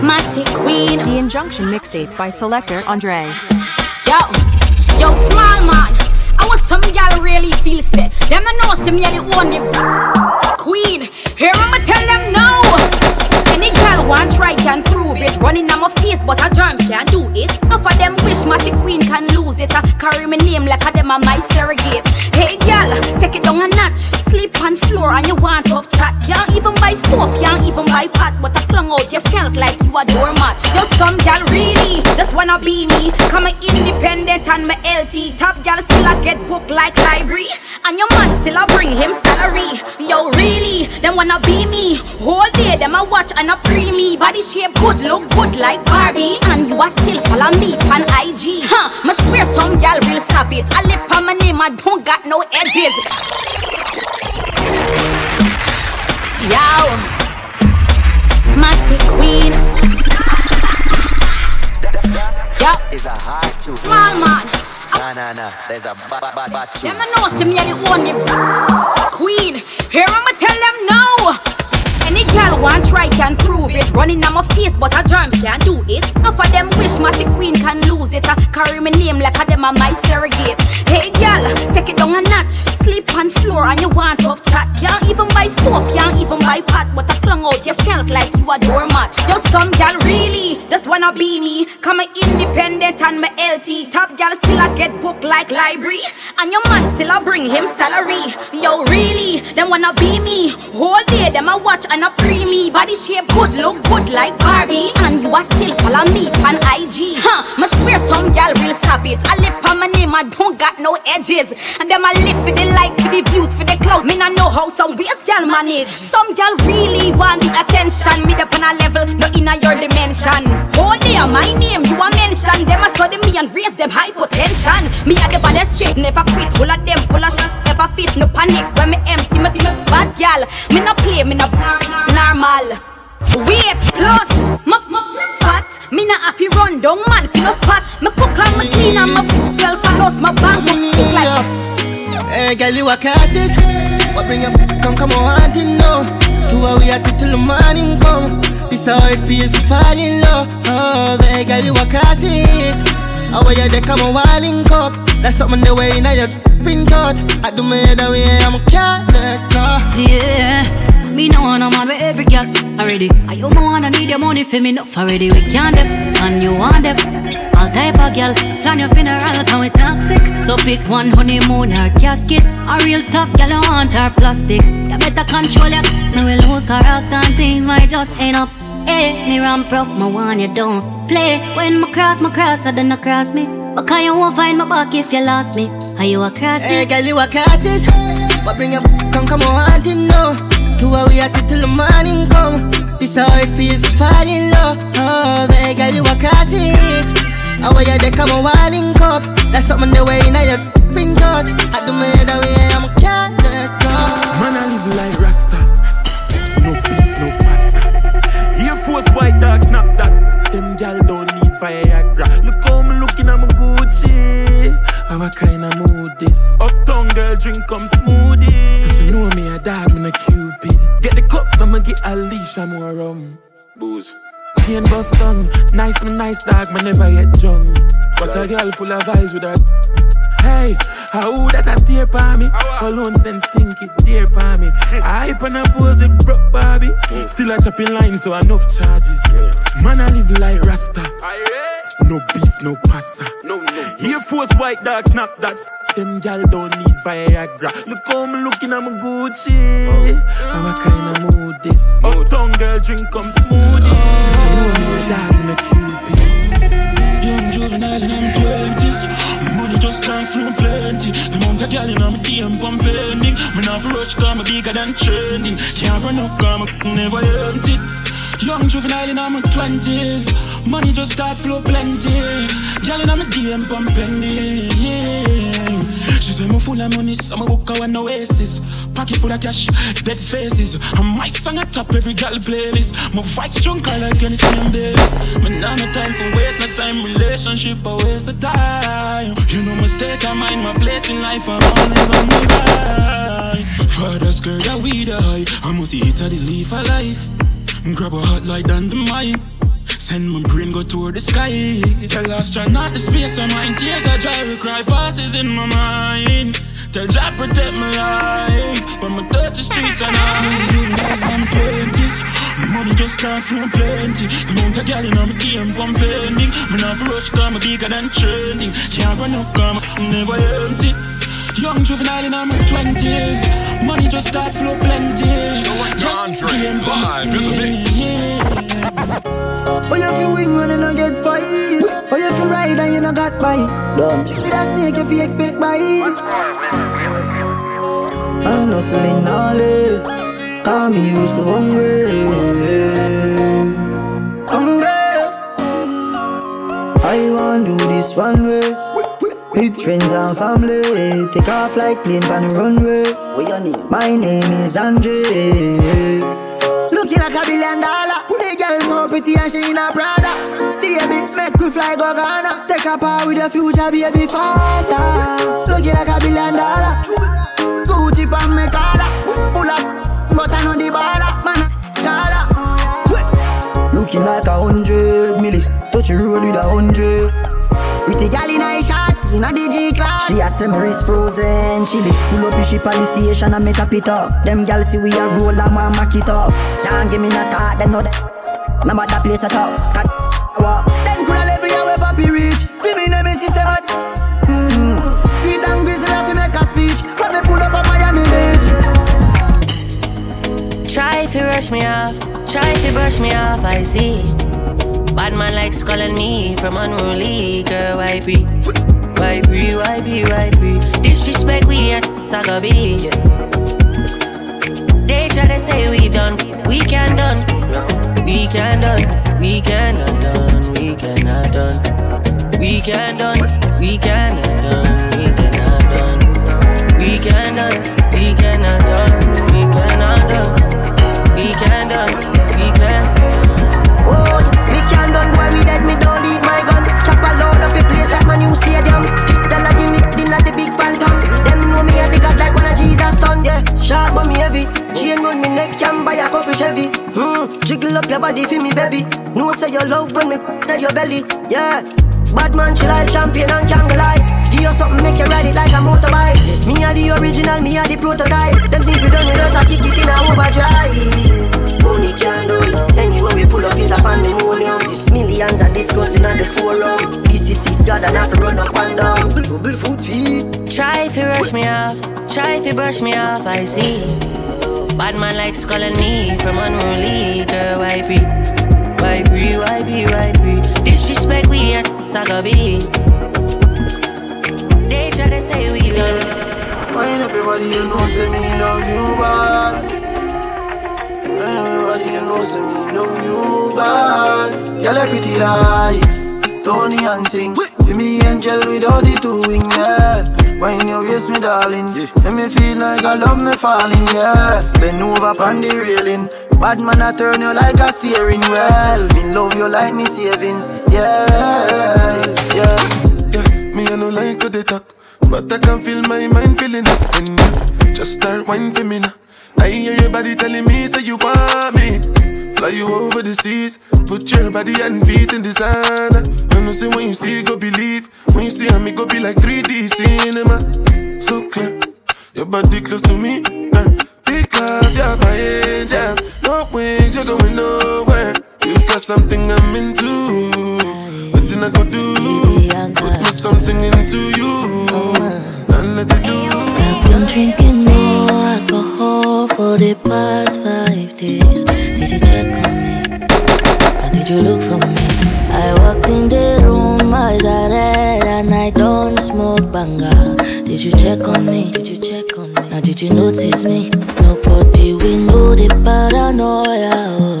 Matty Queen. The Injunction mixtape by Selector Andre. Yo. Yo, small man. I was some gal really feel sick. Them I know some me the only queen. Here I'ma tell them no. Want try can prove it. Running on my face, but her germs can't do it. Enough of them wish Matty Queen can lose it. I carry my name like a them a my surrogate. Hey girl, take it down a notch. Sleep on floor and you want tough chat. Can't even buy stove, can't even buy pot. But I clung out yourself like you a doormat. Yo, some girl really just wanna be me. Come independent and my LT. Top girl still I get book like library. And your man still I bring him salary. Yo, really, them wanna be me. Whole day them I watch and and a preemie Body shape good, look good like Barbie And you are still follow me on IG Huh, me swear some gal real it. I lip on my name, I don't got no edges Yo. Matty Queen. Yo. Is a hard to Small man Nah, nah, nah, there's a bad, bad, bad Them know see me the only queen. Here I'ma tell them no any girl want try can prove it. Running on my face, but her germs can't do it. Enough of them wish Matty Queen can lose it. I carry my name like a them a my surrogate. Hey girl, take it down a notch. Sleep on floor and you want tough chat. Can't even buy stove, can't even buy pot. But I clung out yourself like you a doormat. Yo, some girl really just wanna be me. Come a independent and my LT. Top girl still I get book like library. And your man still I bring him salary. Yo, really, them wanna be me. Whole day them I watch and a preemie. Body shape good, look good like Barbie. And you are still follow me on IG Huh, me swear some gal real savage I live on my name, I don't got no edges. And them I live for the like, for the views, for the clout. Me not know how some waste gal manage. Some gal really want the attention. Me up on a level, no in a your dimension. Oh, Hold there, my name, you a mention. Them a study me and raise them high potential. Me a the baddest straight, never quit. Full of them, full of shit, never fit, no panic When me empty, me bad gal. Me no play, me no normal. Weight plus my, my fat. Me not have to run down man fi no spot. Me cook and me clean and my girl for us. My bank cook like. Hey girl, you a cassis. What bring up? Come, come on, hunting no. Two hours we at it till the morning come. This how I feel for fall in love. Oh, hey girl, you a cassis. How are you there? Come on, walling cup. That's something the way now you pink out. I do me the way I'm a cat. Yeah. Me no want no man with every girl already. I you wanna need your money for me enough already. We can't them and you want them. All type of girl, plan your funeral, can we toxic? So pick one honeymoon or casket. A real top girl, you want her plastic. You better control it. Me will lose character and things might just end up. Hey, me ramp prof, my one you don't play. When my cross, my cross, I don't cross me. But can you won't find my back if you lost me? Are you a crosses? Hey, girl, you a crosses. But bring up, come, come on, hunting, no. Two hours it till the morning come. This how I feel for fall in love. Oh, baby girl, you a crisis. I are you there? Come on, walling cup. That's something the way now you pink out. I do my head away, I'm a cat. Oh. Man, I live like Rasta. No beef, no pasta. Here Force white dog, snap that. Them gal don't need Viagra. Look how me looking, I'm a Gucci. I'm a kind of mood this. Uptown girl drink come smoothie. So she know me a dog, me a cupid. Get the cup, I'ma get a leash, I'm more rum. Booze. Chain bust tongue. Nice, me nice dog, me never yet drunk. But a girl full of eyes with her. Hey, how that a stare by me? Alone sense stinky, dear by me. I hype and I pose with broke Barbie. Still a chopping line, so enough charges. Man, I live like Rasta. No beef, no pasta. No, no. Here Force white dog, snap that. Them gal don't need Viagra. Look how me looking, I'm a Gucci. Oh. I'm a kind of mood this. Uptown girl drink come smoothie. So she know me a dog, me a cupid. Young juvenile and I'm twenties. Money just can't flow plenty. The amount of girl in my DM pump pending. Me not rush, cause me bigger than trending. Can't run up, cause me never empty. Young juvenile in my twenties, money just start flow plenty. Girl in my DM pump pending. She say me full of money, so me book her one oasis. Pocket full of cash, dead faces. And my song at top every girl playlist. My voice drunk I like any same days. Me nah no time for waste, no time relationship, a waste of time. You know my state, I mind my place in life. I'm always on my vibe. Father's girl, that we die. I must eat of the leaf of life. Grab a hot light on the mic. Send my brain go toward the sky. Tell astronaut the space of mine. Tears I dry, we cry passes in my mind. Tell Jah protect my life. When my touch the streets and I'm juvenile and twenties. Money just start flowing plenty. The amount of gal in my DM pump pending. Me not rush, cause me bigger than trending. Can't run up, cause me never empty. Young juvenile in my twenties. Money just start flow plenty. So like Andre, live in the mix. Oh, you feel wing when you no get fight. Oh, you feel ride and you no got bite. Don't you that snake if you expect bite. I'm hustling all day. Call me used to hungry. Hungry. I want do this one way. With friends and family. Take off like plane on the runway. What your name? My name is Andre. Looking like a billion dollar. The girl so pretty and she in a Prada. Baby, make we fly go Ghana. Take a part with your future baby father. Looking like a billion dollar. Gucci pan me collar. Full of but I know the baller. Man, collar. Looking like a hundred milli. Touch the road with a hundred. Pretty gal in a shot, in a DG class. She a say my wrist frozen, chilly. Pull up the ship at the station and make a pit up. Them gal see we a roll and want mack it up. Can't give me no thought, them know that. Number that place a tough. Cat walk. Them coulda level ya where papi reach. Fi me name is system at. Mm-hmm. Squid and grizzly have to make a speech. When me pull up on Miami Beach. Try if you rush me off, try if you brush me off, I see. Bad man likes calling me from unruly girl, why be? Why be, why be, why be? Disrespect we at Tagabi. They try to say we done, we can done. We can done, we cannot done, we cannot done. We can done, we cannot done, we cannot done. We can done, we cannot done, we cannot done. We can done, we can Oh, me can done boy, me dead, me my new stadium. Fit the lady, me dinner the big phantom. Them know me a the god like one of Jesus son. Yeah, sharp but me heavy. Chain round me neck, can buy a couple Chevy. Hmm, jiggle up your body for me, baby. No say you love when me at your belly. Yeah, bad man, she like champion and can't lie. Give you something, make you ride it like a motorbike. Me a the original, me a the prototype. Them think we done with us, I kick it in a overdrive. Money can't do it. Anyway, we pull up is a pandemonium. Millions are discussing on the forum. This is six God and have to run up and down. Trouble foot feet. Try if you rush me off, try if you brush me off, I see. Bad man likes calling me from unruly girl, why be? Why be, why be, why be? Disrespect we at Tagabi. They try to say we done. Why everybody you know say me love you bad When everybody you know say me love you bad Girl a pretty like Tony and sing Be me angel without the two wing yeah. When you waist me darling. Make me feel like I love me falling yeah. Bend over on the railing. Bad man I turn you like a steering wheel. Me love you like me savings yeah yeah. Yeah, me I no like to they talk, but I can feel my mind feeling it when you just start whining for me now. I hear your body telling me say you want me. Fly you over the seas, put your body and feet in sand. I know say when you see go believe, when you see I me go be like 3D cinema. So clear, your body close to me, girl, because you're my angel. No wings, you're going nowhere. You got something I'm into. Nothing I could do. Put me something into you. And let it do. I've been drinking no alcohol for the past five days. Did you check on me? Or did you look for me? I walked in the room, eyes are red, and I don't smoke banga. Did Did you check on me? Did you check on me? Now did you notice me? Nobody we know the paranoia.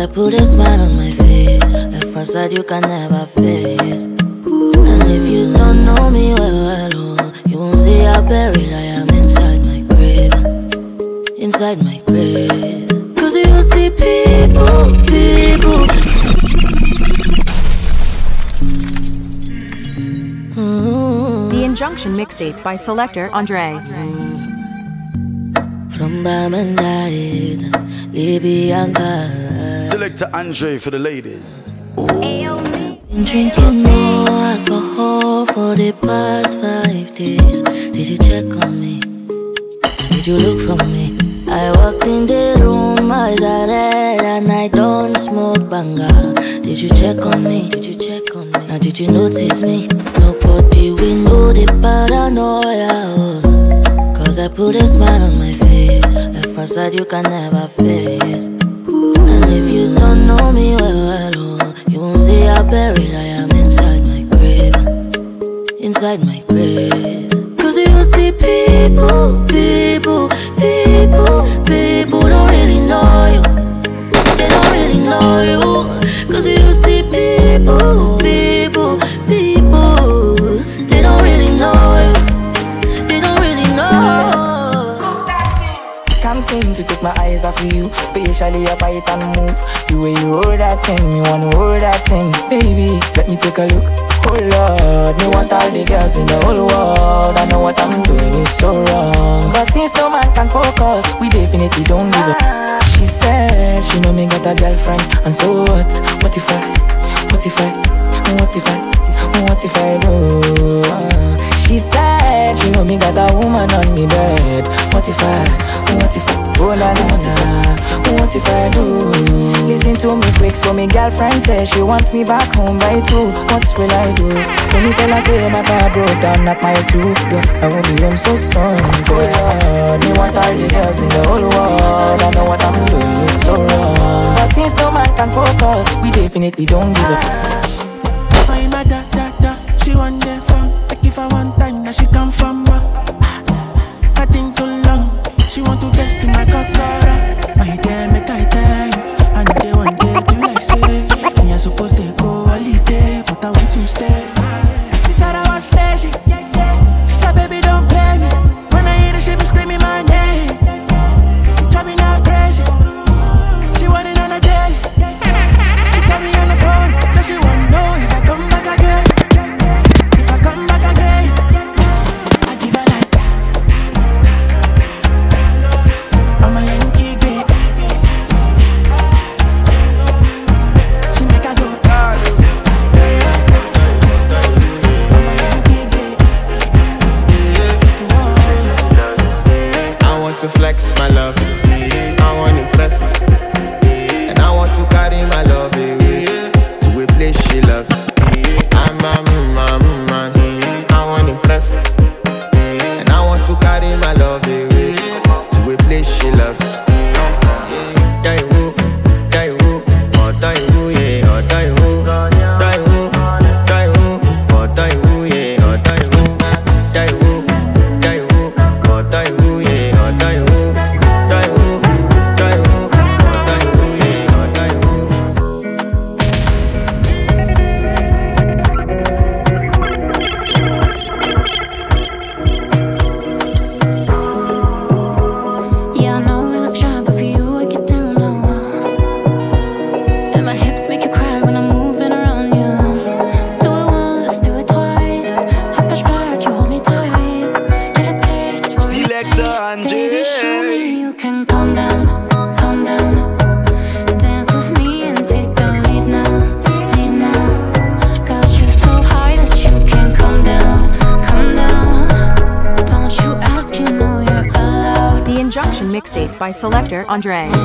I put a smile on my face. A facade you can never face. And if you don't know me well, well oh, you won't see how buried I am inside my grave. Inside my grave. Cause you see people, people. The mm-hmm. Injunction mixtape by Selector Andre. From Bamandait, Libyanka. Selector Andre for the ladies. Been drinking more alcohol for the past five days. Did you check on me? Did you look for me? I walked in the room, eyes are red, and I don't smoke banga. Did you check on me? Did you check on me? Now did you notice me? Nobody we know the paranoia. Oh. Cause I put a smile on my face, a facade you can never face. Know me well, well oh, you won't see how buried I am inside my grave. Inside my off of you, especially your bite and move. The way you hold that thing, me want to hold that thing, baby. Let me take a look. Oh Lord, me want all the girls in the whole world. I know what I'm doing is so wrong, but since no man can focus, we definitely don't give up. She said she know me got a girlfriend, and so what? What if I? What if I? What if I? What if I do? She said she know me got a woman on me bed. What if I? What if I? Oh la la, what if I? What if I do? Listen to me quick, so me girlfriend says she wants me back home by two. What will I do? So me tell her say my car broke down at mile two. Girl, I won't be home so soon. Oh Lord, me want all the girls in the whole world. I know what I'm doing is so wrong, but since no man can focus, we definitely don't give up. Selector Andre.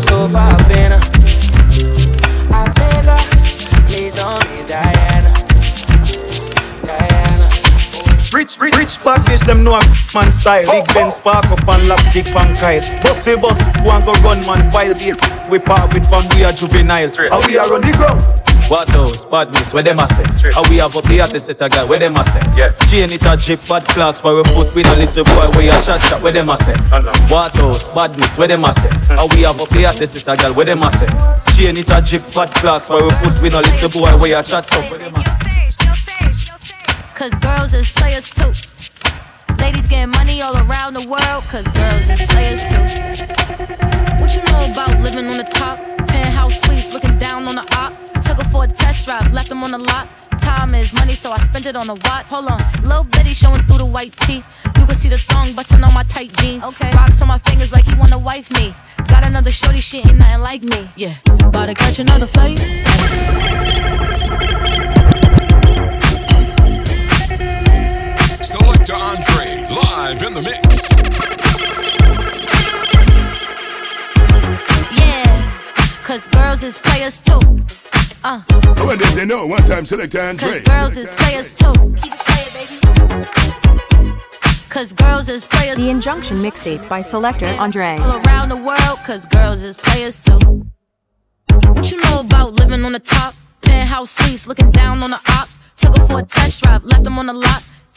So far, Bena. I beg her, please don't leave Diana. Diana. Rich, rich, rich badness, them know man style. Big Ben spark up and last dick pan kite. We bust, one go run man file beat. We part with from we are juvenile. How we are on the ground. What else? Badness, where them a say? How we have up the artist set a guy, where them a say? Yeah. Chain it a drip, bad clocks, where we foot with a listen boy, where you chat chat, where them a say? What else? Badness, where them a say? Hmm. How we have up the artist set a guy, where them a say? Chain it a drip, bad clocks, where we foot with a listen boy, where you chat chat, where them a say? Cause girls is players too. Ladies getting money all around the world, cause girls is players too. What you know about living on the top? Penthouse suites, looking down on the ops. Took her for a test drive, left them on the lot. Time is money, so I spent it on a watch. Hold on, little bitty showing through the white tee. You can see the thong busting on my tight jeans. Okay, rocks on my fingers like he wanna wife me. Got another shorty, she ain't nothing like me. Yeah, about to catch another fight. Selector Andre, live in the mix. Yeah, cause girls is players too. Uh, When did they know? One time select Andre. cause girls is players too. Keep it playing, baby. Cause girls is players The Injunction mixtape by Selector Andre. all around the world, cause girls is players too. What you know about living on the top? Penthouse suites, looking down on the ops. Took her for a test drive, left them on the lot.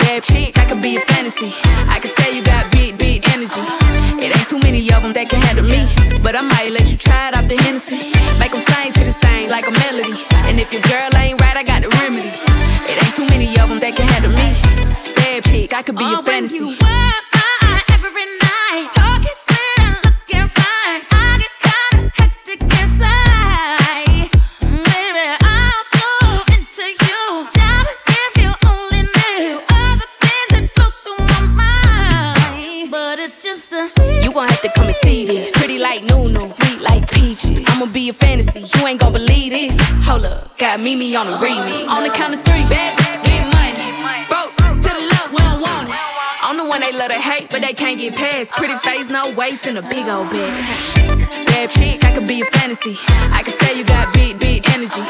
Bad chick, I could be a fantasy. I could tell you got beat, beat energy. It ain't too many of them that can handle me. But I might let you try it off the Hennessy. Make them sing to this thing like a melody. And if your girl ain't right, I got the remedy. It ain't too many of them that can handle me. Bad chick, I could be Oh, a fantasy. when you work you ain't gon' believe this. Hold up, got Mimi on the remix. On the count of three, bad, get money. Broke to the left, we don't want it. I'm the one they love to hate, but they can't get past. Pretty face, no waist, and a big old bag. Bad chick, I could be a fantasy. I can tell you got big, big energy.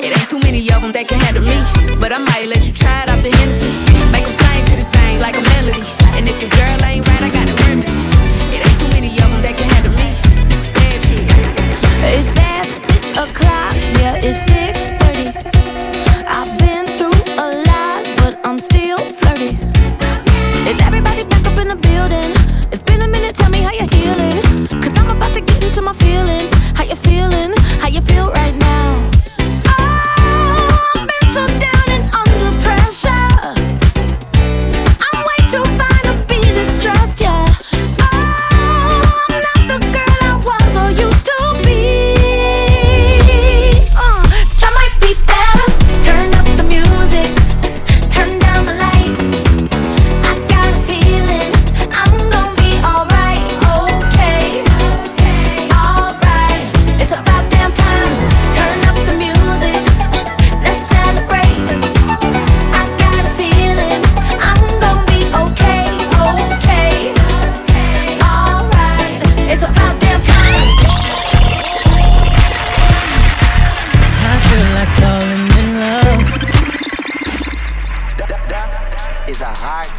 It ain't too many of them that can handle me. But I might let you try it off the Hennessy. Make them sing to this thing like a melody. And if your girl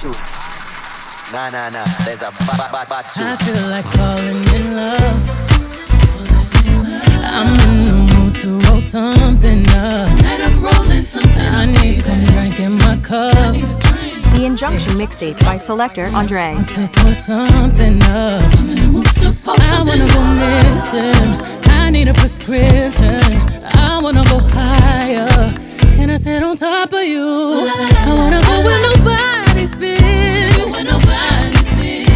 hard. Nah, nah, nah. There's a bad, bad, bad I feel like falling in love. I'm in the mood to roll something up. Tonight I'm rolling something. I need some drink in my cup. The Injunction mixtape by Selector Andre. To pour something up. I wanna go missing. I need a prescription. I wanna go higher. Can I sit on top of you? I wanna go where nobody's been.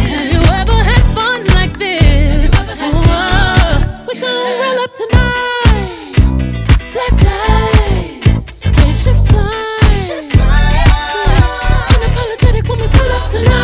Have you ever had fun like this? Oh, we gon' roll up tonight. Black lights, spaceships fly. Unapologetic when we pull up tonight.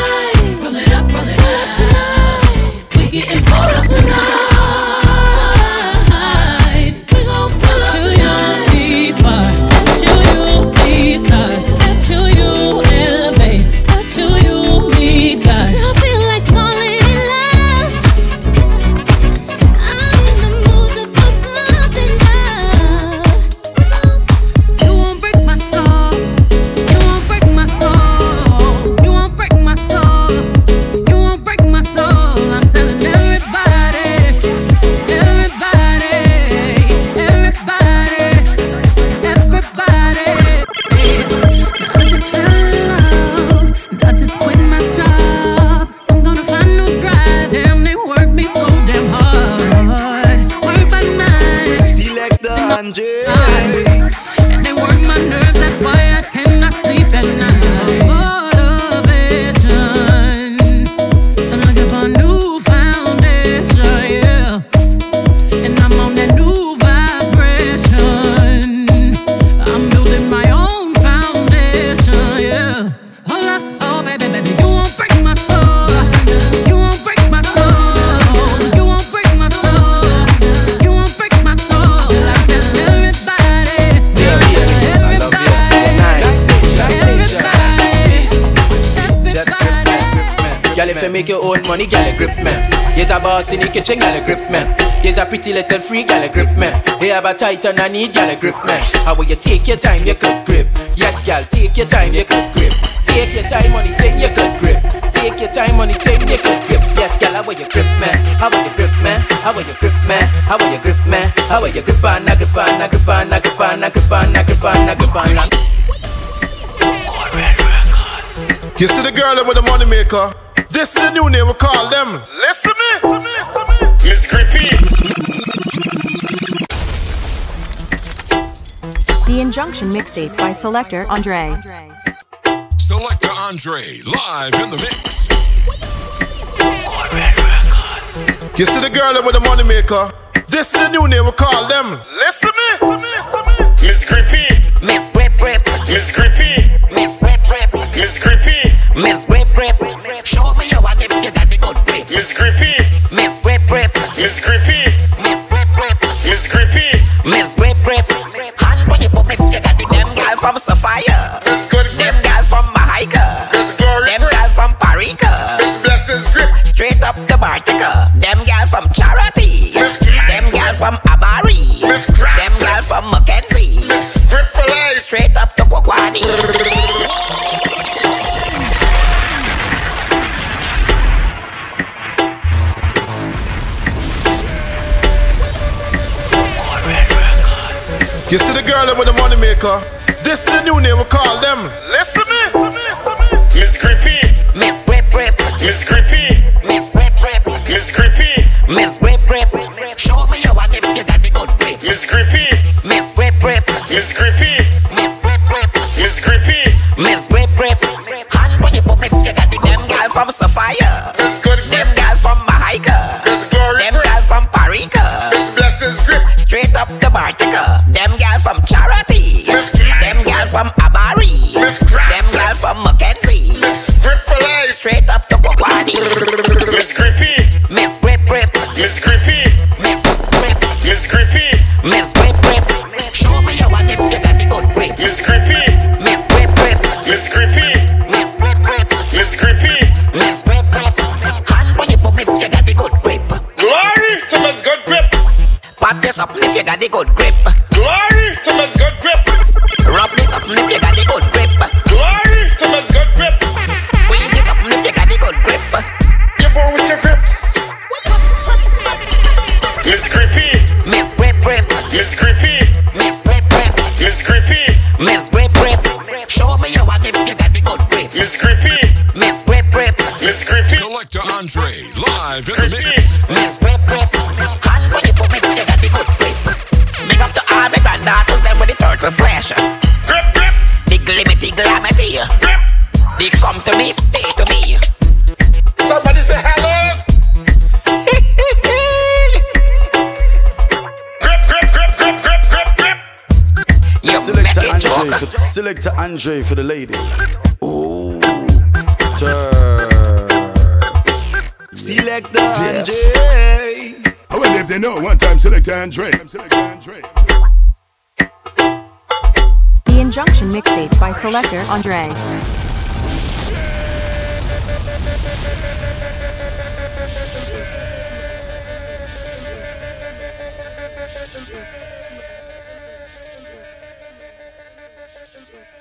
Make your own money, girl, you grip me. Yes, a boss in the kitchen, girl, you grip me. Yes, a pretty little freak, girl, you grip me. Hey, have a tight on I need, girl, you grip me. How will you take your time, you could grip. Yes, girl, take your time, you could grip. Take your time, money, take you could grip. Take your time, money, take you could grip. Yes, girl, how will you grip me? How will you grip me? How will you grip me? How will you grip me? How will you grip on, a grip on, a grip on, a grip on, a grip on, a grip on, a grip on, a You see the girl with the money maker? This is the new name we call them. Listen me. Miss Grippy. The Injunction mixtape by Selector Andre. Selector Andre, live in the mix. You see the girl with the money maker? This is the new name we call them. Listen me. Miss Grippy. Miss Grip Grip. Miss Grippy. Miss Grip Grip. Miss Grippy. Miss Grip Grip. Show me your one if you got the good grip. Miss Grippy. Miss Grip Grip. Miss Grippy. Miss Grip Grip. Miss Grippy. Miss Grip Grip. Hand on your bum if you got the them girl from Sapphire. Miss Good Grip. Them girl from Mahaica. Miss Glory Them girl from Parika. Miss Blessings Grip. Straight up the Bartica. Them girl from Charity. Miss Them girl from Abary. Miss Them girl from Mackay straight up to Kwakwani. You see the girl with the money maker? This is the new name we call them. Listen me, Miss Grippy. Miss Grip Grip. Miss Grippy. Miss Grip Grip. Miss Grippy. Miss Grip Grip. Show me your one if you got the good Miss Grippy. Miss Grip Grip. Miss Grippy. Miss Grip Grip. Miss Grippy. Miss Grip Grip. Hand when you put me figure, them girl from Sapphire. Miss Good Grip. Them girl from Mahaica. Miss Glory Them girl from Parika. Miss Blessings Grip. Straight up the Bartica. Them girl from Charity. Miss Them girl from Abary. Miss Crap. Them girl from Mackenzie. Miss Grip for life. Straight up to Kwakwani. Mesmo. to Andre for the ladies. Ooh. Turn. Selector yeah. Andre. I wonder if they know one time select Andre. The Injunction Mixtape by Selector Andre. Yeah. were